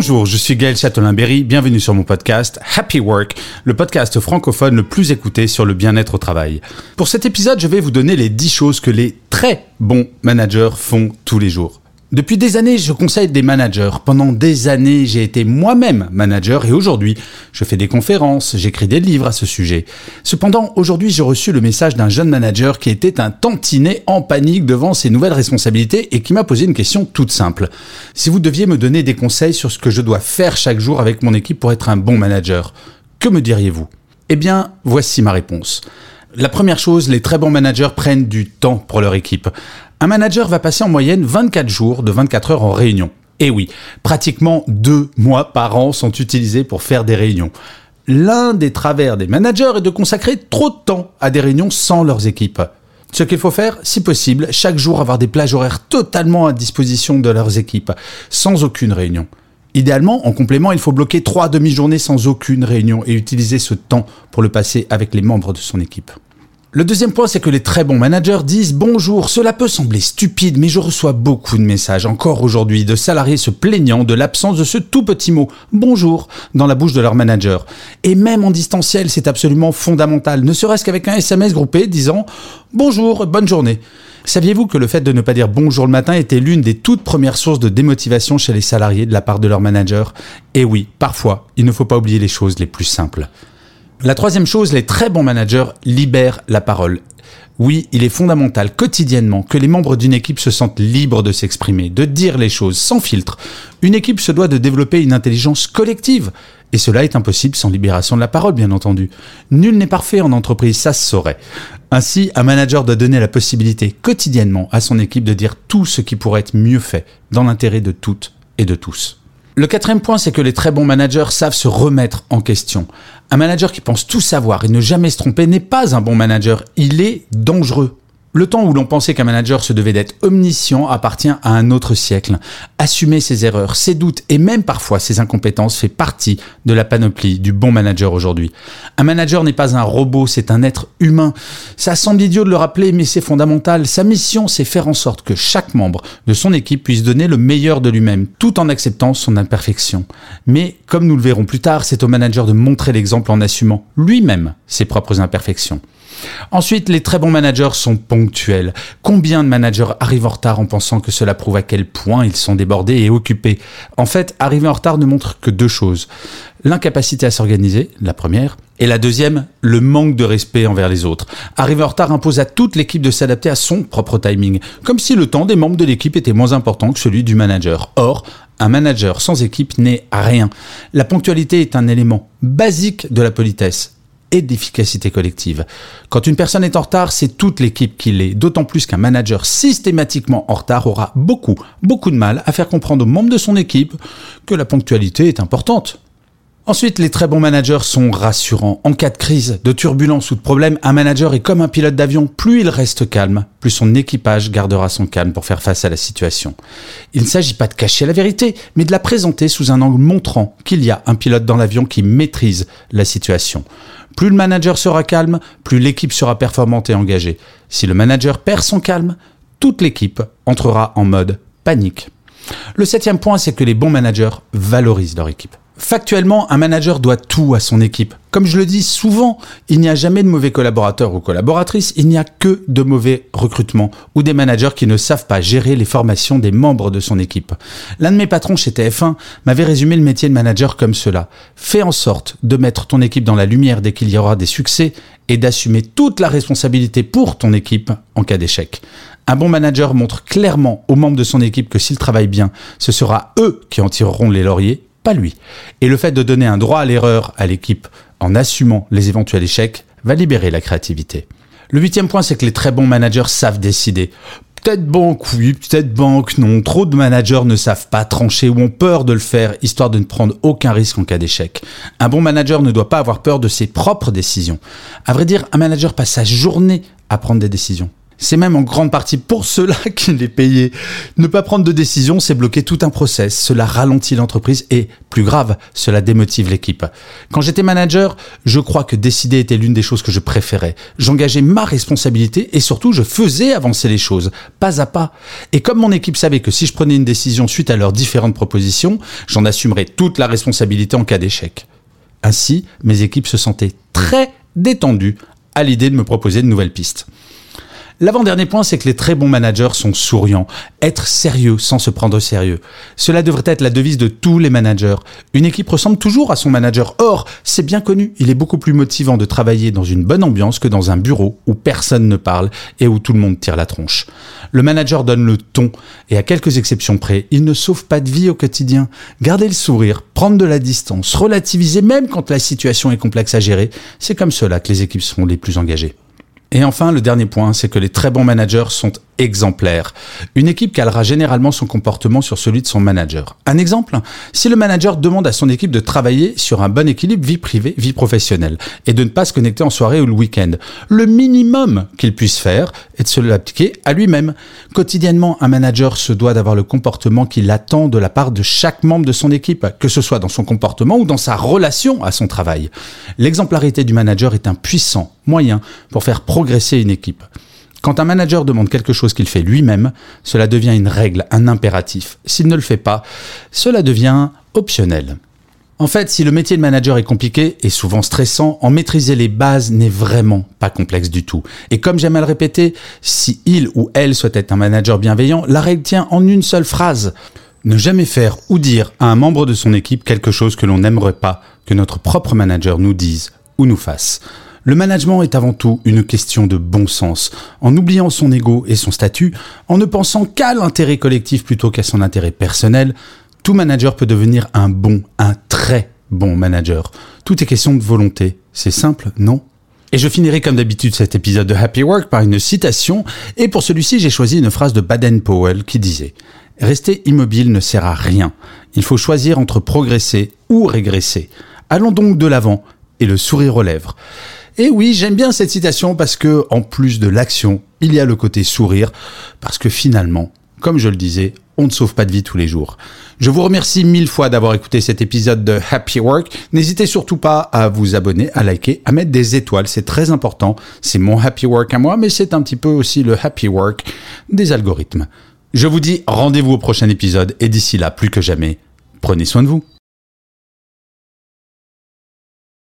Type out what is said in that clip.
Bonjour, je suis Gaël Châtelain-Berry, bienvenue sur mon podcast Happy Work, le podcast francophone le plus écouté sur le bien-être au travail. Pour cet épisode, je vais vous donner les 10 choses que les très bons managers font tous les jours. Depuis des années, je conseille des managers. Pendant des années, j'ai été moi-même manager et aujourd'hui, je fais des conférences, j'écris des livres à ce sujet. Cependant, aujourd'hui, j'ai reçu le message d'un jeune manager qui était un tantinet en panique devant ses nouvelles responsabilités et qui m'a posé une question toute simple. Si vous deviez me donner des conseils sur ce que je dois faire chaque jour avec mon équipe pour être un bon manager, que me diriez-vous? Eh bien, voici ma réponse. La première chose, les très bons managers prennent du temps pour leur équipe. Un manager va passer en moyenne 24 jours de 24 heures en réunion. Et oui, pratiquement deux mois par an sont utilisés pour faire des réunions. L'un des travers des managers est de consacrer trop de temps à des réunions sans leurs équipes. Ce qu'il faut faire, si possible, chaque jour avoir des plages horaires totalement à disposition de leurs équipes, sans aucune réunion. Idéalement, en complément, il faut bloquer trois demi-journées sans aucune réunion et utiliser ce temps pour le passer avec les membres de son équipe. Le deuxième point, c'est que les très bons managers disent bonjour. Cela peut sembler stupide, mais je reçois beaucoup de messages encore aujourd'hui de salariés se plaignant de l'absence de ce tout petit mot bonjour dans la bouche de leur manager. Et même en distanciel, c'est absolument fondamental, ne serait-ce qu'avec un SMS groupé disant bonjour, bonne journée. Saviez-vous que le fait de ne pas dire bonjour le matin était l'une des toutes premières sources de démotivation chez les salariés de la part de leur manager Et oui, parfois, il ne faut pas oublier les choses les plus simples. La troisième chose, les très bons managers libèrent la parole. Oui, il est fondamental quotidiennement que les membres d'une équipe se sentent libres de s'exprimer, de dire les choses sans filtre. Une équipe se doit de développer une intelligence collective. Et cela est impossible sans libération de la parole, bien entendu. Nul n'est parfait en entreprise, ça se saurait. Ainsi, un manager doit donner la possibilité quotidiennement à son équipe de dire tout ce qui pourrait être mieux fait, dans l'intérêt de toutes et de tous. Le quatrième point, c'est que les très bons managers savent se remettre en question. Un manager qui pense tout savoir et ne jamais se tromper n'est pas un bon manager, il est dangereux. Le temps où l'on pensait qu'un manager se devait d'être omniscient appartient à un autre siècle. Assumer ses erreurs, ses doutes et même parfois ses incompétences fait partie de la panoplie du bon manager aujourd'hui. Un manager n'est pas un robot, c'est un être humain. Ça semble idiot de le rappeler, mais c'est fondamental. Sa mission, c'est faire en sorte que chaque membre de son équipe puisse donner le meilleur de lui-même, tout en acceptant son imperfection. Mais, comme nous le verrons plus tard, c'est au manager de montrer l'exemple en assumant lui-même ses propres imperfections. Ensuite, les très bons managers sont ponctuels. Combien de managers arrivent en retard en pensant que cela prouve à quel point ils sont débordés et occupés? En fait, arriver en retard ne montre que deux choses. L'incapacité à s'organiser, la première, et la deuxième, le manque de respect envers les autres. Arriver en retard impose à toute l'équipe de s'adapter à son propre timing, comme si le temps des membres de l'équipe était moins important que celui du manager. Or, un manager sans équipe n'est rien. La ponctualité est un élément basique de la politesse et d'efficacité collective. Quand une personne est en retard, c'est toute l'équipe qui l'est, d'autant plus qu'un manager systématiquement en retard aura beaucoup, beaucoup de mal à faire comprendre aux membres de son équipe que la ponctualité est importante. Ensuite, les très bons managers sont rassurants. En cas de crise, de turbulence ou de problème, un manager est comme un pilote d'avion. Plus il reste calme, plus son équipage gardera son calme pour faire face à la situation. Il ne s'agit pas de cacher la vérité, mais de la présenter sous un angle montrant qu'il y a un pilote dans l'avion qui maîtrise la situation. Plus le manager sera calme, plus l'équipe sera performante et engagée. Si le manager perd son calme, toute l'équipe entrera en mode panique. Le septième point, c'est que les bons managers valorisent leur équipe. Factuellement, un manager doit tout à son équipe. Comme je le dis souvent, il n'y a jamais de mauvais collaborateurs ou collaboratrices, il n'y a que de mauvais recrutements ou des managers qui ne savent pas gérer les formations des membres de son équipe. L'un de mes patrons chez TF1 m'avait résumé le métier de manager comme cela. Fais en sorte de mettre ton équipe dans la lumière dès qu'il y aura des succès et d'assumer toute la responsabilité pour ton équipe en cas d'échec. Un bon manager montre clairement aux membres de son équipe que s'ils travaillent bien, ce sera eux qui en tireront les lauriers pas lui. Et le fait de donner un droit à l'erreur à l'équipe en assumant les éventuels échecs va libérer la créativité. Le huitième point, c'est que les très bons managers savent décider. Peut-être banque oui, peut-être banque non. Trop de managers ne savent pas trancher ou ont peur de le faire, histoire de ne prendre aucun risque en cas d'échec. Un bon manager ne doit pas avoir peur de ses propres décisions. À vrai dire, un manager passe sa journée à prendre des décisions. C'est même en grande partie pour cela qu'il est payé. Ne pas prendre de décision, c'est bloquer tout un process. Cela ralentit l'entreprise et, plus grave, cela démotive l'équipe. Quand j'étais manager, je crois que décider était l'une des choses que je préférais. J'engageais ma responsabilité et surtout je faisais avancer les choses, pas à pas. Et comme mon équipe savait que si je prenais une décision suite à leurs différentes propositions, j'en assumerais toute la responsabilité en cas d'échec. Ainsi, mes équipes se sentaient très détendues à l'idée de me proposer de nouvelles pistes. L'avant-dernier point, c'est que les très bons managers sont souriants. Être sérieux sans se prendre sérieux. Cela devrait être la devise de tous les managers. Une équipe ressemble toujours à son manager. Or, c'est bien connu, il est beaucoup plus motivant de travailler dans une bonne ambiance que dans un bureau où personne ne parle et où tout le monde tire la tronche. Le manager donne le ton et à quelques exceptions près, il ne sauve pas de vie au quotidien. Garder le sourire, prendre de la distance, relativiser même quand la situation est complexe à gérer, c'est comme cela que les équipes seront les plus engagées. Et enfin, le dernier point, c'est que les très bons managers sont exemplaire. Une équipe calera généralement son comportement sur celui de son manager. Un exemple, si le manager demande à son équipe de travailler sur un bon équilibre vie privée, vie professionnelle, et de ne pas se connecter en soirée ou le week-end, le minimum qu'il puisse faire est de se l'appliquer à lui-même. Quotidiennement, un manager se doit d'avoir le comportement qu'il attend de la part de chaque membre de son équipe, que ce soit dans son comportement ou dans sa relation à son travail. L'exemplarité du manager est un puissant moyen pour faire progresser une équipe. Quand un manager demande quelque chose qu'il fait lui-même, cela devient une règle, un impératif. S'il ne le fait pas, cela devient optionnel. En fait, si le métier de manager est compliqué et souvent stressant, en maîtriser les bases n'est vraiment pas complexe du tout. Et comme j'aime à le répéter, si il ou elle souhaite être un manager bienveillant, la règle tient en une seule phrase. Ne jamais faire ou dire à un membre de son équipe quelque chose que l'on n'aimerait pas que notre propre manager nous dise ou nous fasse. Le management est avant tout une question de bon sens. En oubliant son ego et son statut, en ne pensant qu'à l'intérêt collectif plutôt qu'à son intérêt personnel, tout manager peut devenir un bon, un très bon manager. Tout est question de volonté. C'est simple, non? Et je finirai comme d'habitude cet épisode de Happy Work par une citation, et pour celui-ci j'ai choisi une phrase de Baden-Powell qui disait ⁇ Rester immobile ne sert à rien, il faut choisir entre progresser ou régresser. Allons donc de l'avant, et le sourire aux lèvres. Et oui, j'aime bien cette citation parce que, en plus de l'action, il y a le côté sourire, parce que finalement, comme je le disais, on ne sauve pas de vie tous les jours. Je vous remercie mille fois d'avoir écouté cet épisode de Happy Work. N'hésitez surtout pas à vous abonner, à liker, à mettre des étoiles, c'est très important. C'est mon Happy Work à moi, mais c'est un petit peu aussi le Happy Work des algorithmes. Je vous dis rendez-vous au prochain épisode et d'ici là, plus que jamais, prenez soin de vous.